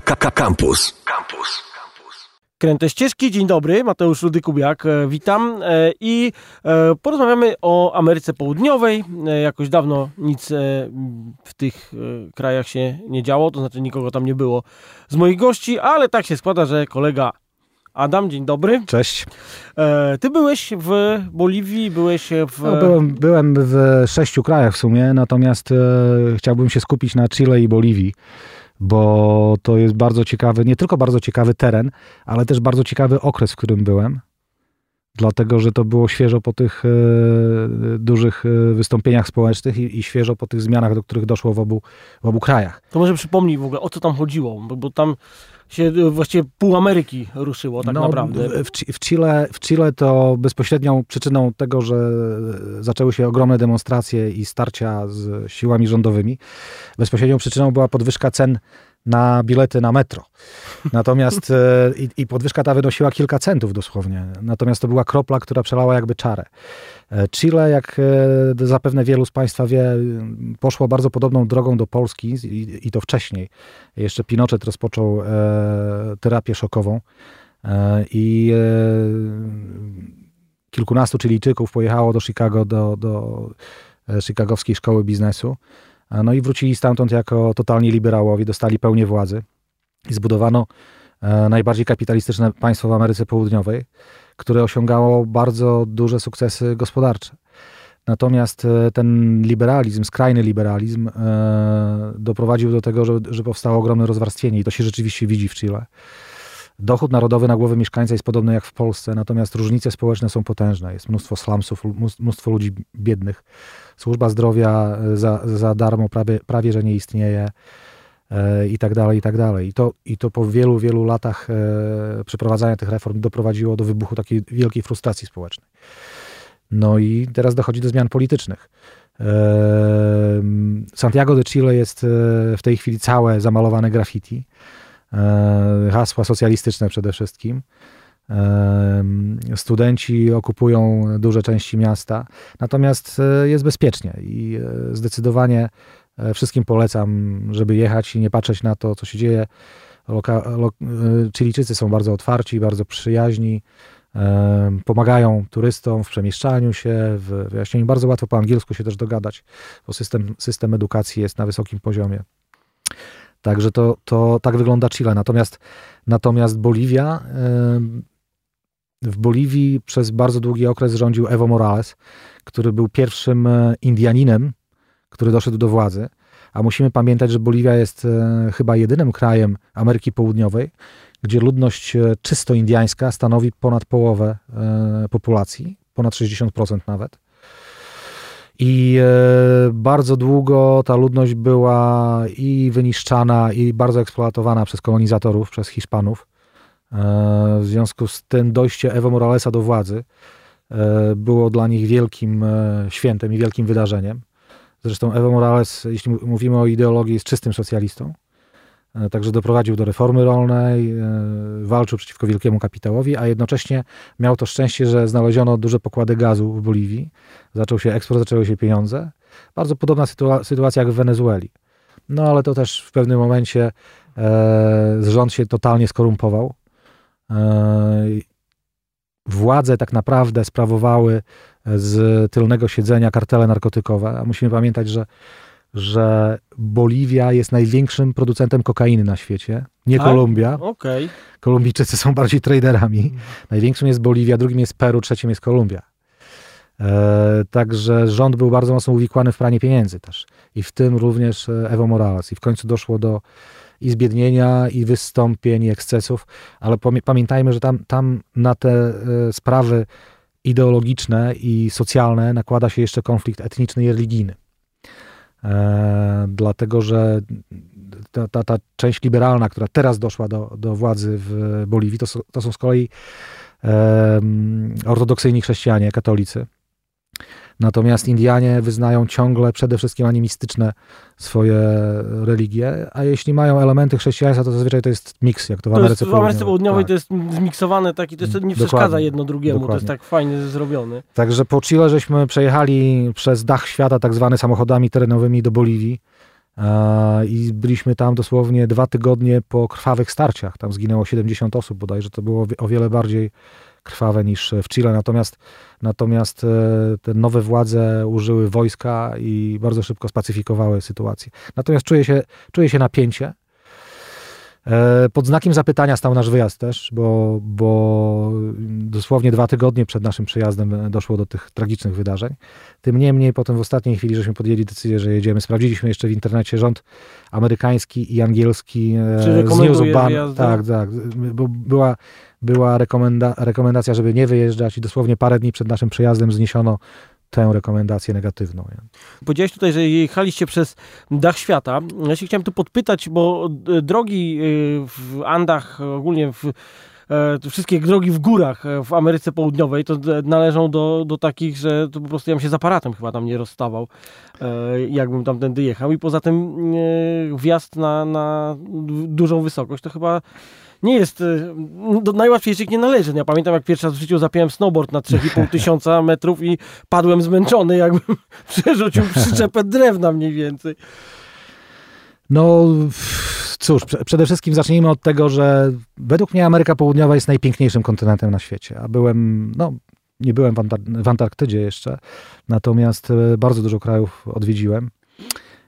Campus. Campus. Kręte ścieżki, dzień dobry, Mateusz Rudy-Kubiak, e, witam e, i e, porozmawiamy o Ameryce Południowej. Jakoś dawno nic w tych krajach się nie działo, to znaczy nikogo tam nie było z moich gości, ale tak się składa, że kolega Adam, dzień dobry. Cześć. Ty byłeś w Boliwii, byłeś w... No, byłem, byłem w sześciu krajach w sumie, natomiast chciałbym się skupić na Chile i Boliwii bo to jest bardzo ciekawy, nie tylko bardzo ciekawy teren, ale też bardzo ciekawy okres, w którym byłem. Dlatego, że to było świeżo po tych e, dużych e, wystąpieniach społecznych i, i, świeżo po tych zmianach, do których doszło w obu, w obu krajach. To może przypomnij w ogóle, o co tam chodziło, bo, bo tam się e, właściwie pół Ameryki ruszyło tak no, naprawdę. W, w, Chile, w Chile to bezpośrednią przyczyną tego, że zaczęły się ogromne demonstracje i starcia z siłami rządowymi, bezpośrednią przyczyną była podwyżka cen na bilety na metro. Natomiast e, i, i, podwyżka ta wynosiła kilka centów dosłownie. Natomiast to była kropla, która przelała jakby czarę. E, Chile, jak e, zapewne wielu z Państwa wie, poszło bardzo podobną drogą do Polski i, i to wcześniej. Jeszcze Pinochet rozpoczął terapię szokową i kilkunastu Chilijczyków pojechało do Chicago, do, do Chicagowskiej Szkoły Biznesu. No i wrócili stamtąd jako totalni liberałowie, dostali pełnię władzy i zbudowano e, najbardziej kapitalistyczne państwo w Ameryce Południowej, które osiągało bardzo duże sukcesy gospodarcze. Natomiast e, ten liberalizm, skrajny liberalizm, e, doprowadził do tego, że, że powstało ogromne rozwarstwienie i to się rzeczywiście widzi w Chile. Dochód narodowy na głowę mieszkańca jest podobny jak w Polsce, natomiast różnice społeczne są potężne. Jest mnóstwo slumsów, mnóstwo ludzi biednych. Służba zdrowia e, za, za darmo prawie, prawie, że nie istnieje e, i tak dalej, i tak dalej. I to, I to po wielu, wielu latach e, przeprowadzania tych reform doprowadziło do wybuchu takiej wielkiej frustracji społecznej. No i teraz dochodzi do zmian politycznych. Santiago de Chile jest w tej chwili całe zamalowane graffiti. Hasła socjalistyczne przede wszystkim. Studenci okupują duże części miasta, natomiast e, jest bezpiecznie i e, zdecydowanie e, wszystkim polecam, żeby jechać i nie patrzeć na to, co się dzieje. Loka, lo, Chilijczycy są bardzo otwarci, bardzo przyjaźni, pomagają turystom w przemieszczaniu się, w wyjaśnieniu. Bardzo łatwo po angielsku się też dogadać, bo system, system edukacji jest na wysokim poziomie. Także to, to tak wygląda Chile. Natomiast, natomiast Boliwia w Boliwii przez bardzo długi okres rządził Evo Morales, który był pierwszym e, Indianinem, który doszedł do władzy. A musimy pamiętać, że Boliwia jest e, chyba jedynym krajem Ameryki Południowej, gdzie ludność e, czysto indiańska stanowi ponad połowę populacji, ponad 60% nawet. I bardzo długo ta ludność była i wyniszczana, i bardzo eksploatowana przez kolonizatorów, przez Hiszpanów. E, w związku z tym dojście Evo Moralesa do władzy e, było dla nich wielkim e, świętem i wielkim wydarzeniem. Zresztą Evo Morales, jeśli mówimy o ideologii, jest czystym socjalistą. Także doprowadził do reformy rolnej, walczył przeciwko wielkiemu kapitałowi, a jednocześnie miał to szczęście, że znaleziono duże pokłady gazu w Boliwii. Zaczął się eksport, zaczęły się pieniądze. Bardzo podobna sytua sytuacja jak w Wenezueli. No ale to też w pewnym momencie e, rząd się totalnie skorumpował. E, władze tak naprawdę sprawowały z tylnego siedzenia kartele narkotykowe, a musimy pamiętać, że, że Boliwia jest największym producentem kokainy na świecie, nie Kolumbia. Okay. Kolumbijczycy są bardziej traderami. Mhm. Największym jest Boliwia, drugim jest Peru, trzecim jest Kolumbia. E, także rząd był bardzo mocno uwikłany w pranie pieniędzy też. I w tym również e, Evo Morales. I w końcu doszło do i zbiednienia, i wystąpień, i ekscesów, ale pamiętajmy, że tam, tam na te e, sprawy ideologiczne i socjalne nakłada się jeszcze konflikt etniczny i religijny. E, dlatego, że ta, ta, ta, część liberalna, która teraz doszła do, do władzy w Boliwii, to, to są z kolei ortodoksyjni chrześcijanie, katolicy. Natomiast Indianie wyznają ciągle przede wszystkim animistyczne swoje religie, a jeśli mają elementy chrześcijaństwa, to zazwyczaj to jest miks, jak to w to Ameryce Południowej. W Ameryce Południowej tak. to jest zmiksowane taki, to jest, nie przeszkadza dokładnie, jedno drugiemu, dokładnie. to jest tak fajnie zrobione. Także po Chile żeśmy przejechali przez dach świata tak zwany samochodami terenowymi do Boliwii. I byliśmy tam dosłownie dwa tygodnie po krwawych starciach. Tam zginęło 70 osób bodajże. To było o wiele bardziej krwawe niż w Chile. Natomiast, natomiast e, te nowe władze użyły wojska i bardzo szybko spacyfikowały sytuację. Natomiast czuje się, czuje się napięcie. E, pod znakiem zapytania stał nasz wyjazd też, bo, bo dosłownie dwa tygodnie przed naszym przyjazdem doszło do tych tragicznych wydarzeń. Tym niemniej potem w ostatniej chwili żeśmy podjęli decyzję, że jedziemy. Sprawdziliśmy jeszcze w internecie rząd amerykański i angielski e, z Newsban. Tak, tak. Bo była, była rekomenda rekomendacja, żeby nie wyjeżdżać i dosłownie parę dni przed naszym przyjazdem zniesiono tę rekomendację negatywną. Powiedziałeś tutaj, że jechaliście przez dach świata. Ja się chciałem tu podpytać, bo e, drogi e, w Andach, ogólnie w e, wszystkie drogi w górach w Ameryce Południowej to należą do, do takich, że to po prostu ja bym się z aparatem chyba tam nie rozstawał, jakbym tam tędy jechał. I poza tym wjazd na, na dużą wysokość to chyba nie jest, y, do najłatwiejszych nie należy. Ja pamiętam, jak pierwszy raz w życiu zapiąłem snowboard na 3,5 tysiąca metrów i padłem zmęczony, jakbym przerzucił przyczepę drewna mniej więcej. No cóż, przede wszystkim zacznijmy od tego, że według mnie Ameryka Południowa jest najpiękniejszym kontynentem na świecie. A byłem, no nie byłem w, Antar w Antarktydzie jeszcze, natomiast e, bardzo dużo krajów odwiedziłem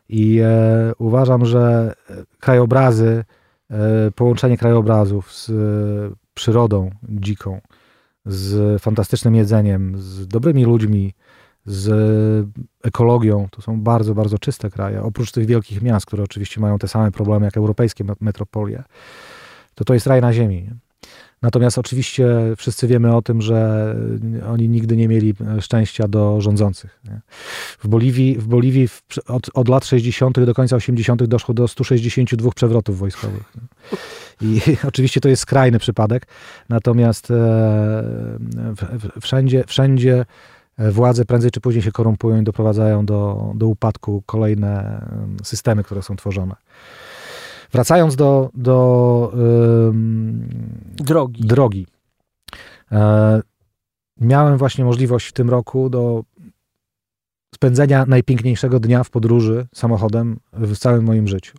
i e, uważam, że krajobrazy E, połączenie krajobrazów z e, przyrodą dziką, z fantastycznym jedzeniem, z dobrymi ludźmi, z ekologią. To są bardzo, bardzo czyste kraje. Oprócz tych wielkich miast, które oczywiście mają te same problemy jak europejskie metropolie, to to jest raj na ziemi. Natomiast oczywiście wszyscy wiemy o tym, że oni nigdy nie mieli szczęścia do rządzących. W Boliwii, w Boliwii od, od, lat 60. do końca 80. doszło do 162 przewrotów wojskowych. I oczywiście to jest skrajny przypadek, natomiast e, wszędzie, wszędzie władze prędzej czy później się korumpują i doprowadzają do, do upadku kolejne systemy, które są tworzone. Wracając do, do drogi. drogi. E, miałem właśnie możliwość w tym roku do spędzenia najpiękniejszego dnia w podróży samochodem w całym moim życiu.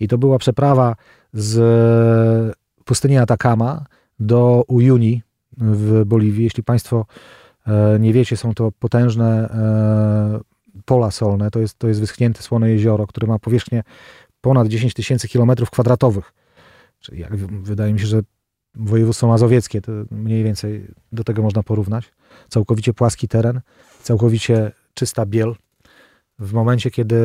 I to była przeprawa z pustyni Atacama do Uyuni w Boliwii. Jeśli Państwo e, nie wiecie, są to potężne e, pola solne. To jest, to jest wyschnięte słone jezioro, które ma powierzchnię ponad 10 tysięcy kilometrów kwadratowych. Czyli jak, wydaje mi się, że województwo mazowieckie, to mniej więcej do tego można porównać. Całkowicie płaski teren, całkowicie czysta biel. W momencie, kiedy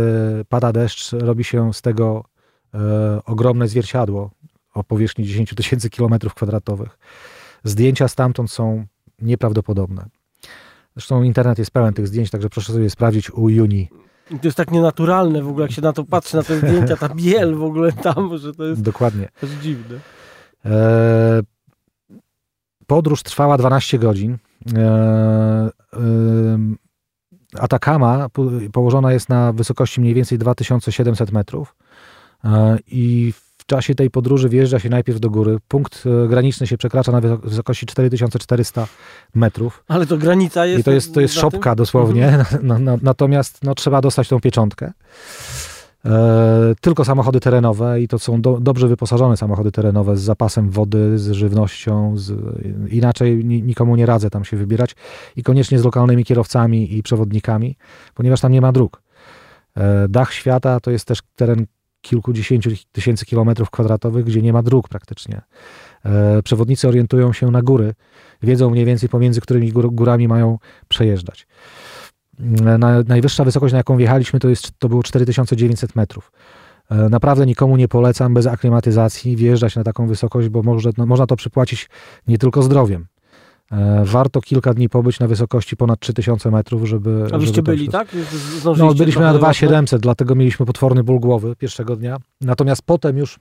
pada deszcz, robi się z tego e, ogromne zwierciadło o powierzchni 10 tysięcy kilometrów kwadratowych. Zdjęcia stamtąd są nieprawdopodobne. Zresztą internet jest pełen tych zdjęć, także proszę sobie sprawdzić u Juni to jest tak nienaturalne w ogóle, jak się na to patrzy, na te zdjęcia, ta biel w ogóle tam, że to jest, Dokładnie. To jest dziwne. E, podróż trwała 12 godzin. E, e, Atakama położona jest na wysokości mniej więcej 2700 metrów e, i w czasie tej podróży wjeżdża się najpierw do góry. Punkt e, graniczny się przekracza na wysokości 4400 metrów. Ale to granica jest. I to jest, to jest szopka dosłownie. Mhm. No, no, natomiast no, trzeba dostać tą pieczątkę. E, tylko samochody terenowe i to są do, dobrze wyposażone samochody terenowe z zapasem wody, z żywnością. Z, inaczej nikomu nie radzę tam się wybierać. I koniecznie z lokalnymi kierowcami i przewodnikami, ponieważ tam nie ma dróg. E, dach świata to jest też teren kilkudziesięciu tysięcy kilometrów kwadratowych, gdzie nie ma dróg praktycznie. E, przewodnicy orientują się na góry, wiedzą mniej więcej pomiędzy którymi górami mają przejeżdżać. E, na, najwyższa wysokość, na jaką wjechaliśmy, to, jest, to było 4900 metrów. E, naprawdę nikomu nie polecam bez aklimatyzacji wjeżdżać na taką wysokość, bo może, no, można to przypłacić nie tylko zdrowiem. E, warto kilka dni pobyć na wysokości ponad 3000 metrów, żeby. A wyście byli, tak? no, byliśmy na 2700, dlatego mieliśmy potworny ból głowy pierwszego dnia. Natomiast potem już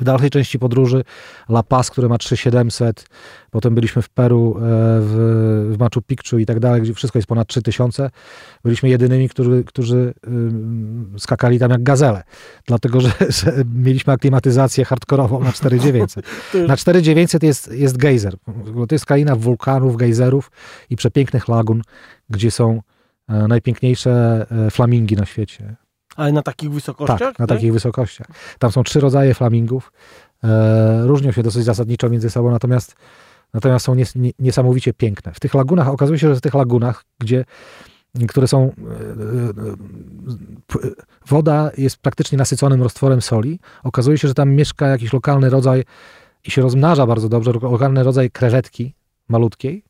w dalszej części podróży La Paz, które ma 3700, potem byliśmy w Peru, e, w, w Machu Picchu i tak dalej, gdzie wszystko jest ponad 3000. Byliśmy jedynymi, którzy, którzy skakali tam jak gazele, dlatego że, że mieliśmy aklimatyzację hardkorową na 4900. Na 4900 jest, jest gejzer. To jest kraina wulkanów, gejzerów i przepięknych lagun, gdzie są e, najpiękniejsze e, flamingi na świecie. Ale na takich wysokościach? Tak, na tak? takich wysokościach. Tam są trzy rodzaje flamingów. E, różnią się dosyć zasadniczo między sobą, natomiast, natomiast są nies, niesamowicie piękne. W tych lagunach, okazuje się, że w tych lagunach, gdzie które są. E, e, woda jest praktycznie nasyconym roztworem soli. Okazuje się, że tam mieszka jakiś lokalny rodzaj i się rozmnaża bardzo dobrze, lokalny rodzaj krewetki malutkiej.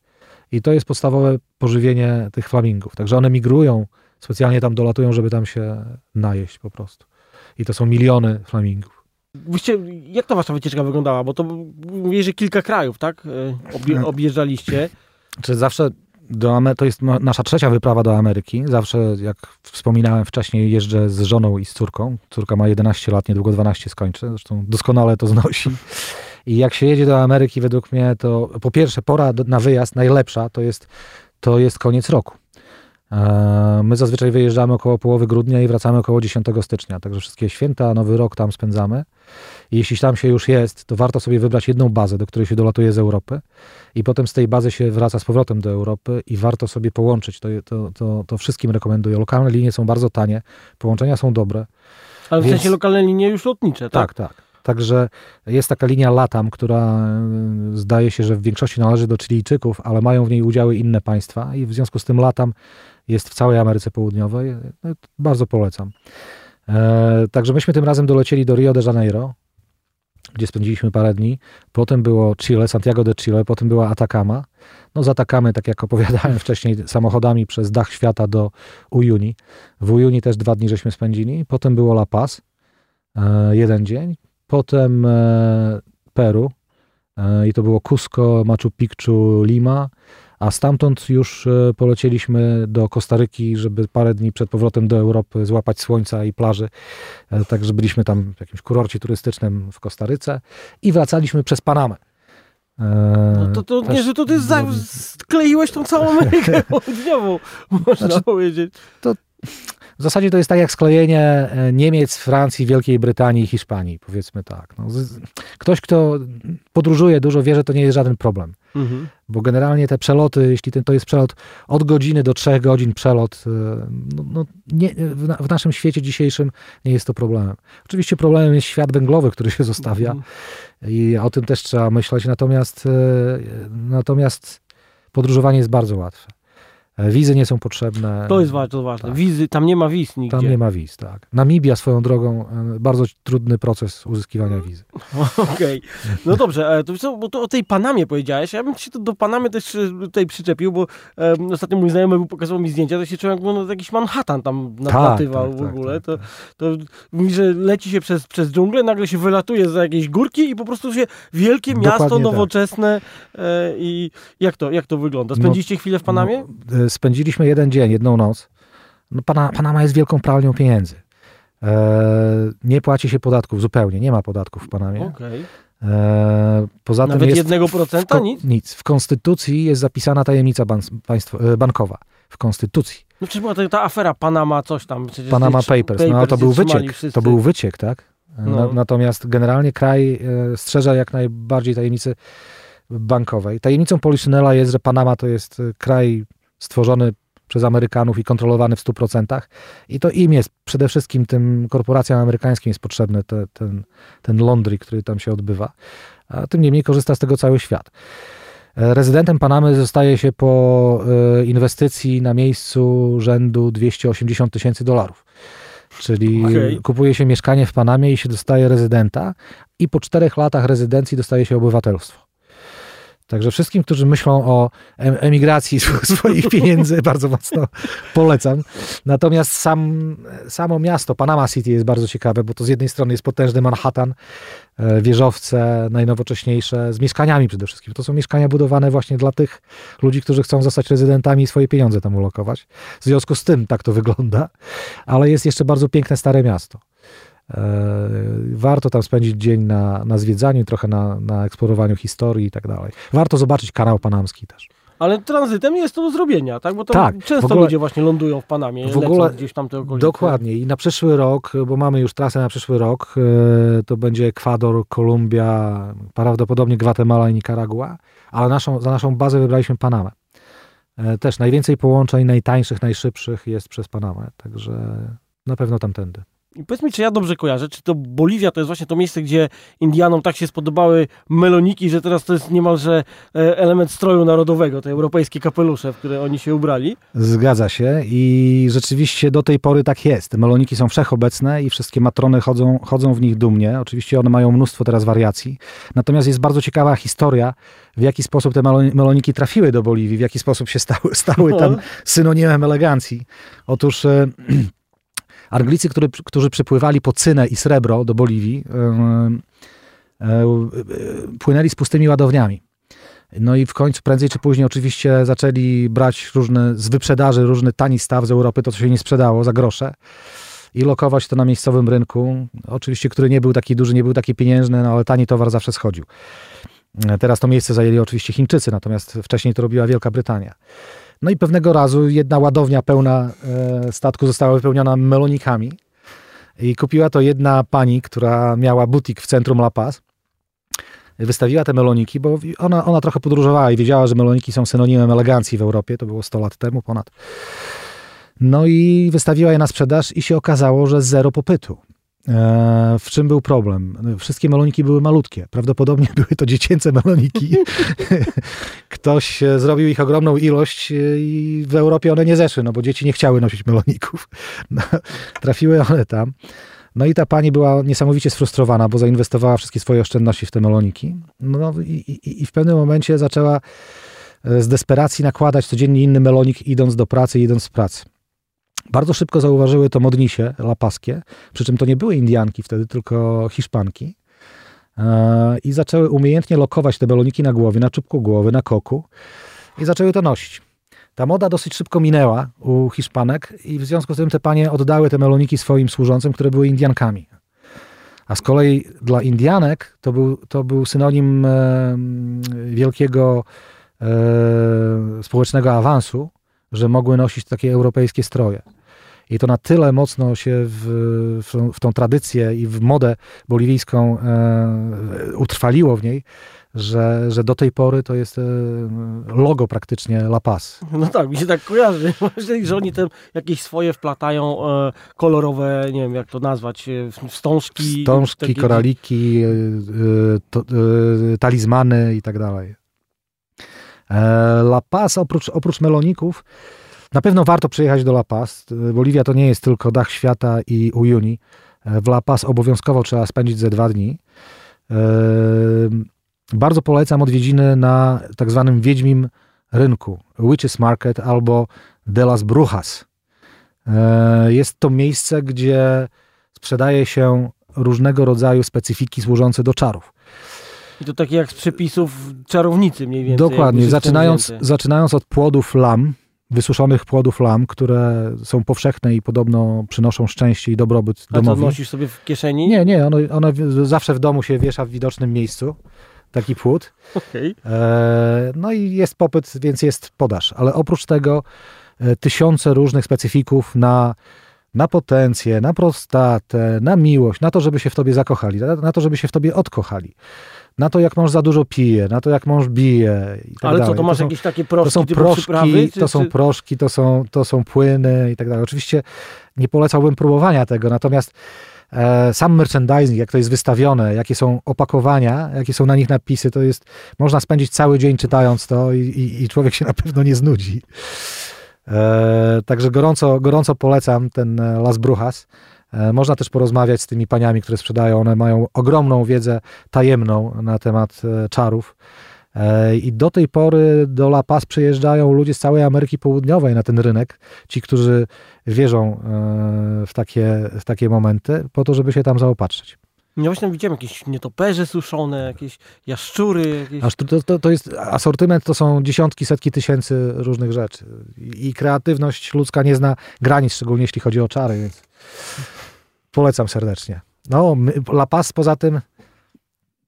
I to jest podstawowe pożywienie tych flamingów. Także one migrują, specjalnie tam dolatują, żeby tam się najeść po prostu. I to są miliony flamingów. Wyście, jak to wasza wycieczka wyglądała? Bo to mówię, że kilka krajów, tak? E, obie, objeżdżaliście. Czy zawsze do to jest nasza trzecia wyprawa do Ameryki. Zawsze, jak wspominałem wcześniej, jeżdżę z żoną i z córką. Córka ma 11 lat, niedługo 12 skończy. Zresztą doskonale to znosi. I jak się jedzie do Ameryki, według mnie, to po pierwsze, pora na wyjazd najlepsza to jest, to jest koniec roku. E, my zazwyczaj wyjeżdżamy około połowy grudnia i wracamy około 10 stycznia, także wszystkie święta, nowy rok tam spędzamy. I jeśli tam się już jest, to warto sobie wybrać jedną bazę, do której się dolatuje z Europy i potem z tej bazy się wraca z powrotem do Europy i warto sobie połączyć. To, to, to, to wszystkim rekomenduję. Lokalne linie są bardzo tanie, połączenia są dobre. Ale w więc... sensie lokalne linie już lotnicze, tak? Tak, tak. Także jest taka linia LATAM, która y, zdaje się, że w większości należy do Chilijczyków, ale mają w niej udziały inne państwa i w związku z tym LATAM jest w całej Ameryce Południowej. No, bardzo polecam. E, także myśmy tym razem dolecieli do Rio de Janeiro, gdzie spędziliśmy parę dni. Potem było Chile, Santiago de Chile, potem była Atacama. No z Atacamy, tak jak opowiadałem wcześniej, samochodami przez dach świata do Uyuni. W Uyuni też dwa dni żeśmy spędzili. Potem było La Paz, e, jeden dzień. Potem e, Peru i to było Cusco, Machu Picchu, Lima a stamtąd już e, polecieliśmy do Kostaryki, żeby parę dni przed powrotem do Europy złapać słońca i plaży. E, także byliśmy tam w jakimś kurorcie turystycznym w Kostaryce i wracaliśmy przez Panamę. E, no to, to nie, że to ty za, skleiłeś tą całą Amerykę Południową, można znaczy, powiedzieć. To w zasadzie to jest tak jak sklejenie e, Niemiec, Francji, Wielkiej Brytanii i Hiszpanii, powiedzmy tak. No, ktoś, kto podróżuje dużo, wie, że to nie jest żaden problem. Mhm. Bo generalnie te przeloty, jeśli ten, to jest przelot od godziny do trzech godzin przelot, e, no, no nie, w, w, naszym świecie dzisiejszym nie jest to problemem. Oczywiście problemem jest świat węglowy, który się zostawia mhm. i o tym też trzeba myśleć, natomiast, e, natomiast podróżowanie jest bardzo łatwe. E, wizy nie są potrzebne. To jest ważne, ważne. Tak. Wizy, tam nie ma wiz nigdzie. Tam nie ma wiz, tak. Namibia swoją drogą, e, bardzo trudny proces uzyskiwania wizy. Okej. Okay. No dobrze, e, to, co, bo to o tej Panamie powiedziałeś. Ja bym się do Panamy też tutaj przyczepił, bo um, ostatnio mój znajomy pokazał mi zdjęcia, to się czułem jak no, jakiś Manhattan tam nadlatywał tak, tak, w ogóle. Tak, to, tak. to mówi, że leci się przez, przez dżunglę, nagle się wylatuje za jakieś górki i po prostu się wielkie miasto Dokładnie tak. nowoczesne e, i jak to, jak to wygląda? Spędziliście no, chwilę w Panamie? No, spędziliśmy jeden dzień, jedną noc. No, Pana, Panama jest wielką pralnią pieniędzy. E, nie płaci się podatków zupełnie, nie ma podatków w Panamie. Okay. E, poza Nawet tym jednego procenta? Nic? Nic. W konstytucji jest zapisana tajemnica ban, państwo, e, bankowa. W konstytucji. No czy była ta, ta afera Panama, coś tam. Panama Papers, Papers, no to był wyciek. Wszyscy. To był wyciek, tak? E, no. Natomiast generalnie kraj strzeże jak najbardziej tajemnicy bankowej. Tajemnicą Poliszynela jest, że Panama to jest kraj stworzony przez Amerykanów i kontrolowany w 100%. I to im jest, przede wszystkim tym korporacjom amerykańskim jest potrzebny te, ten, ten laundry, który tam się odbywa. A tym niemniej korzysta z tego cały świat. E, rezydentem Panamy zostaje się po e, inwestycji na miejscu rzędu 280 tysięcy dolarów. Czyli okay. kupuje się mieszkanie w Panamie i się dostaje rezydenta, i po czterech latach rezydencji dostaje się obywatelstwo. Także wszystkim, którzy myślą o emigracji swoich pieniędzy, bardzo mocno polecam. Natomiast sam, samo miasto, Panama City jest bardzo ciekawe, bo to z jednej strony jest potężny Manhattan, e, wieżowce najnowocześniejsze, z mieszkaniami przede wszystkim. To są mieszkania budowane właśnie dla tych ludzi, którzy chcą zostać rezydentami i swoje pieniądze tam ulokować. W związku z tym tak to wygląda, ale jest jeszcze bardzo piękne stare miasto. E, warto tam spędzić dzień na, na zwiedzaniu, trochę na, na eksplorowaniu historii i tak dalej. Warto zobaczyć kanał panamski też. Ale tranzytem jest to do zrobienia, tak? Bo to tak, często ogóle, ludzie właśnie lądują w Panamie, w ogóle, gdzieś tam te okolice. Dokładnie. I na przyszły rok, bo mamy już trasę na przyszły rok, e, to będzie Ekwador, Kolumbia, prawdopodobnie Gwatemala i Nicaragua, ale naszą, za naszą bazę wybraliśmy Panamę. E, też najwięcej połączeń, najtańszych, najszybszych jest przez Panamę, także na pewno tamtędy. I powiedz mi, czy ja dobrze kojarzę, czy to Boliwia to jest właśnie to miejsce, gdzie Indianom tak się spodobały meloniki, że teraz to jest niemalże e, element stroju narodowego, te europejskie kapelusze, w które oni się ubrali? Zgadza się i rzeczywiście do tej pory tak jest. Meloniki są wszechobecne i wszystkie matrony chodzą, chodzą w nich dumnie. Oczywiście one mają mnóstwo teraz wariacji. Natomiast jest bardzo ciekawa historia, w jaki sposób te meloniki trafiły do Boliwii, w jaki sposób się stały, stały tam no. synonimem elegancji. Otóż e, Anglicy, który, którzy przypływali po cynę i srebro do Boliwii, e, płynęli z pustymi ładowniami. No i w końcu, prędzej czy później, oczywiście zaczęli brać różne, z wyprzedaży różny tani staw z Europy, to co się nie sprzedało za grosze i lokować to na miejscowym rynku. Oczywiście, który nie był taki duży, nie był taki pieniężny, no ale tani towar zawsze schodził. E, teraz to miejsce zajęli oczywiście Chińczycy, natomiast wcześniej to robiła Wielka Brytania. No i pewnego razu jedna ładownia pełna e, statku została wypełniona melonikami. I kupiła to jedna pani, która miała butik w centrum La Paz. Wystawiła te meloniki, bo ona, ona trochę podróżowała i wiedziała, że meloniki są synonimem elegancji w Europie. To było 100 lat temu ponad. No i wystawiła je na sprzedaż i się okazało, że zero popytu. E, w czym był problem? Wszystkie meloniki były malutkie. Prawdopodobnie były to dziecięce meloniki. Ktoś e, zrobił ich ogromną ilość e, i w Europie one nie zeszły, no bo dzieci nie chciały nosić meloników. No, trafiły one tam. No i ta pani była niesamowicie sfrustrowana, bo zainwestowała wszystkie swoje oszczędności w te meloniki. No i, i, i w pewnym momencie zaczęła z desperacji nakładać codziennie inny melonik, idąc do pracy, idąc z pracy. Bardzo szybko zauważyły to modnisie lapaskie, przy czym to nie były Indianki wtedy, tylko Hiszpanki. E, I zaczęły umiejętnie lokować te baloniki na głowie, na czubku głowy, na koku i zaczęły to nosić. Ta moda dosyć szybko minęła u Hiszpanek i w związku z tym te panie oddały te meloniki swoim służącym, które były Indiankami. A z kolei dla Indianek to był, to był synonim e, wielkiego e, społecznego awansu, że mogły nosić takie europejskie stroje. I to na tyle mocno się w, w, w tą tradycję i w modę boliwijską e, utrwaliło w niej, że, że do tej pory to jest e, logo praktycznie La Paz. No tak, mi się tak kojarzy, że oni tam jakieś swoje wplatają e, kolorowe, nie wiem jak to nazwać, e, wstążki. Wstążki, takie... koraliki, to, talizmany i tak dalej. La Paz oprócz, oprócz meloników na pewno warto przyjechać do La Paz. Boliwia to nie jest tylko dach świata i Uyuni. W La Paz obowiązkowo trzeba spędzić ze dwa dni. Bardzo polecam odwiedziny na tak zwanym Wiedźmim Rynku, Witches Market albo De las Brujas. Jest to miejsce, gdzie sprzedaje się różnego rodzaju specyfiki służące do czarów. I to takie jak z przepisów czarownicy mniej więcej. Dokładnie, zaczynając, zaczynając od płodów lam, wysuszonych płodów lam, które są powszechne i podobno przynoszą szczęście i dobrobyt A domowi. A nosisz sobie w kieszeni? Nie, nie, one, one zawsze w domu się wiesza w widocznym miejscu, taki płód. Okay. E, no i jest popyt, więc jest podaż. Ale oprócz tego e, tysiące różnych specyfików na na potencję, na prostatę, na miłość, na to, żeby się w tobie zakochali, na, na to, żeby się w tobie odkochali na to, jak mąż za dużo pije, na to, jak mąż bije. Tak Ale dalej. co, to masz to jakieś takie proszki, to są proszki, przyprawy, czy, to są proszki, to są, to są płyny i tak dalej. Oczywiście nie polecałbym próbowania tego, natomiast e, sam merchandising, jak to jest wystawione, jakie są opakowania, jakie są na nich napisy, to jest, można spędzić cały dzień czytając to i, i, i człowiek się na pewno nie znudzi. E, także gorąco, gorąco polecam ten e, Las Brujas. E, można też porozmawiać z tymi paniami, które sprzedają. One mają ogromną wiedzę tajemną na temat e, czarów. E, I do tej pory do La Paz przyjeżdżają ludzie z całej Ameryki Południowej na ten rynek. Ci, którzy wierzą w takie, w takie momenty, po to, żeby się tam zaopatrzyć. Ja właśnie widziałem jakieś nietoperze suszone, jakieś jaszczury. Jakieś... Aż to, to, to jest asortyment, to są dziesiątki, setki tysięcy różnych rzeczy. I kreatywność ludzka nie zna granic, szczególnie jeśli chodzi o czary, więc Polecam serdecznie. No, La Paz poza tym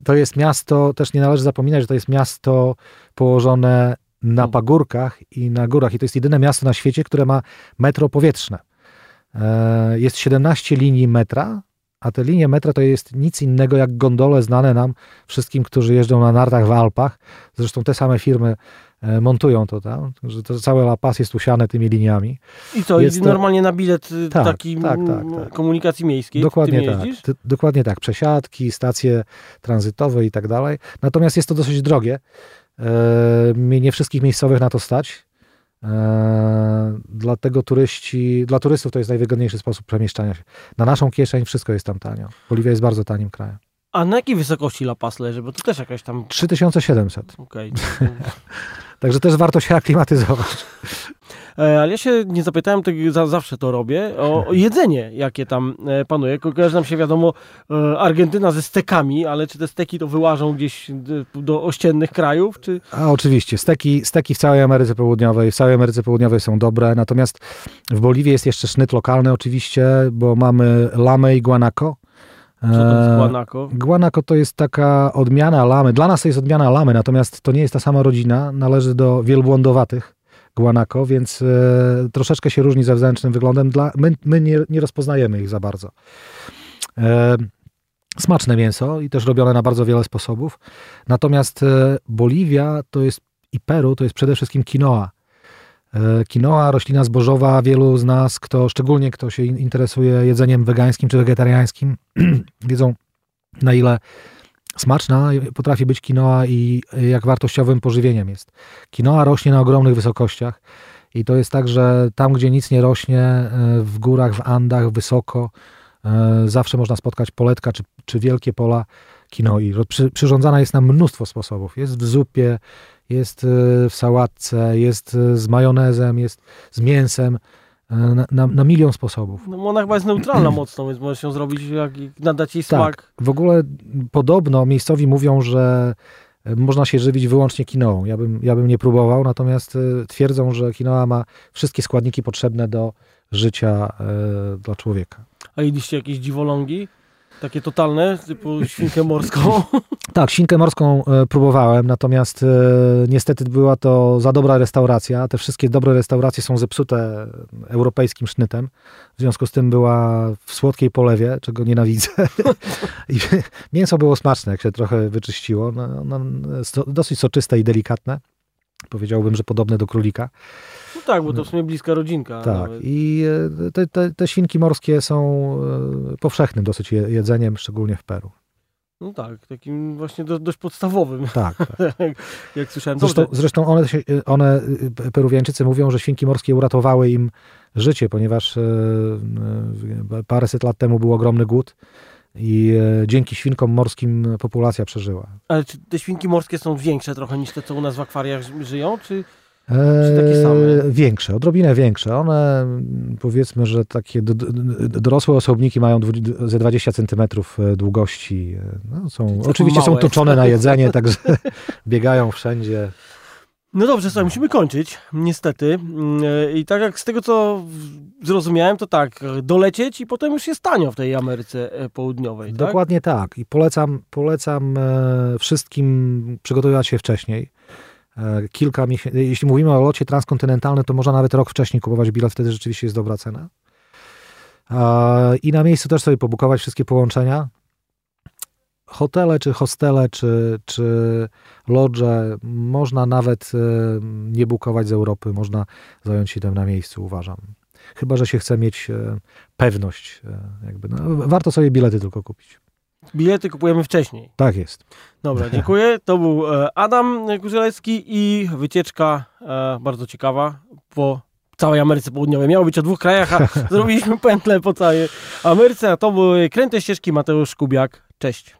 to jest miasto, też nie należy zapominać, że to jest miasto położone na pagórkach i na górach. I to jest jedyne miasto na świecie, które ma metro powietrzne. E, jest 17 linii metra A te linie metra to jest nic innego jak gondole znane nam wszystkim, którzy jeżdżą na nartach w Alpach. Zresztą te same firmy e, montują to tam, że to całe La Paz jest usiane tymi liniami. I to Jest jest to- normalnie na bilet y, Tak, taki tak, tak, tak. komunikacji miejskiej? Dokładnie tak. Ty- dokładnie tak. Przesiadki, stacje tranzytowe i tak dalej. Natomiast jest to dosyć drogie. E, nie wszystkich miejscowych na to stać. E, dlatego turyści, dla turystów to jest najwygodniejszy sposób przemieszczania się. Na naszą kieszeń wszystko jest tam tanio. Boliwia jest bardzo tanim krajem. A na jakiej wysokości La Paz leży? Bo to też jakaś tam... 3700. Okej. Także też warto się aklimatyzować. E, Ale ja się nie zapytałem, za, zawsze to robię, o, o jedzenie, jakie tam e, panuje. Ko- Kojarzy nam się wiadomo e, Argentyna ze stekami, ale czy te steki to wyłażą gdzieś do ościennych krajów, czy... A oczywiście, steki, steki w całej Ameryce Południowej, w całej Ameryce Południowej są dobre, natomiast w Boliwii jest jeszcze sznyt lokalny oczywiście, bo mamy lamę i guanaco. Co to jest guanaco? Guanaco to jest taka odmiana lamy. Dla nas to jest odmiana lamy, natomiast to nie jest ta sama rodzina. Należy do wielbłądowatych guanaco, więc e, troszeczkę się różni zewnętrznym wyglądem. Dla, my my nie, nie rozpoznajemy ich za bardzo. E, smaczne mięso i też robione na bardzo wiele sposobów. Natomiast e, Boliwia to jest i Peru to jest przede wszystkim quinoa. Quinoa, roślina zbożowa, wielu z nas, kto, szczególnie kto się in- interesuje jedzeniem wegańskim czy wegetariańskim, wiedzą na ile smaczna potrafi być quinoa i jak wartościowym pożywieniem jest. Quinoa rośnie na ogromnych wysokościach i to jest tak, że tam, gdzie nic nie rośnie, e, w górach, w Andach, wysoko, e, zawsze można spotkać poletka czy, czy wielkie pola Przy, przyrządzana jest na mnóstwo sposobów. Jest w zupie, jest e, w sałatce, jest z majonezem, jest z mięsem, na, na, na milion sposobów. No, ona chyba jest neutralna mocno, więc możesz ją zrobić, jak nadać jej smak. Tak. W ogóle podobno miejscowi mówią, że e, można się żywić wyłącznie quinoą. Ja bym, ja bym nie próbował, natomiast e, twierdzą, że quinoa ma wszystkie składniki potrzebne do życia e, dla człowieka. A jedliście jakieś dziwolągi? Takie totalne, typu świnkę morską? Tak, świnkę morską e, próbowałem, natomiast e, niestety była to za dobra restauracja. Te wszystkie dobre restauracje są zepsute europejskim sznytem. W związku z tym była w słodkiej polewie, czego nienawidzę. I mięso było smaczne, jak się trochę wyczyściło. No, no, sto- dosyć soczyste i delikatne. Powiedziałbym, że podobne do królika. No tak, bo to w sumie bliska rodzinka. Tak. nawet. I e, te, te, te świnki morskie są e, powszechnym dosyć je- jedzeniem, szczególnie w Peru. No tak, takim właśnie do, dość podstawowym, Tak, tak. jak słyszałem. Zresztą, Dobrze. zresztą one, się, one, Peruwiańczycy mówią, że świnki morskie uratowały im życie, ponieważ e, e, paręset lat temu był ogromny głód i e, dzięki świnkom morskim populacja przeżyła. Ale czy te świnki morskie są większe trochę niż te, co u nas w akwariach ży- żyją? Czy E, takie same? Większe, odrobinę większe. One mm, powiedzmy, że takie do, do, dorosłe osobniki mają dwu- ze 20 centymetrów e, długości. E, No, są, oczywiście są toczone na jedzenie, także biegają wszędzie. No dobrze, słuchaj, musimy kończyć, niestety. Mm, e, I tak jak z tego, co zrozumiałem, to tak, dolecieć i potem już jest tanio w tej Ameryce e, Południowej, tak? Dokładnie tak. I polecam, polecam e, wszystkim przygotowywać się wcześniej. Kilka miesięcy, jeśli mówimy o locie transkontynentalnym, to można nawet rok wcześniej kupować bilet, wtedy rzeczywiście jest dobra cena. I na miejscu też sobie pobukować wszystkie połączenia. Hotele, czy hostele, czy, czy lodże, można nawet e, nie bukować z Europy, można zająć się tym na miejscu, uważam. Chyba, że się chce mieć e, pewność. e, Jakby, no, warto sobie bilety tylko kupić. Bilety kupujemy wcześniej. Tak jest. Dobra, dziękuję. To był Adam Kurzelecki i wycieczka bardzo ciekawa po całej Ameryce Południowej. Miało być o dwóch krajach, a zrobiliśmy pętlę po całej Ameryce, a to były Kręte Ścieżki Mateusz Kubiak. Cześć.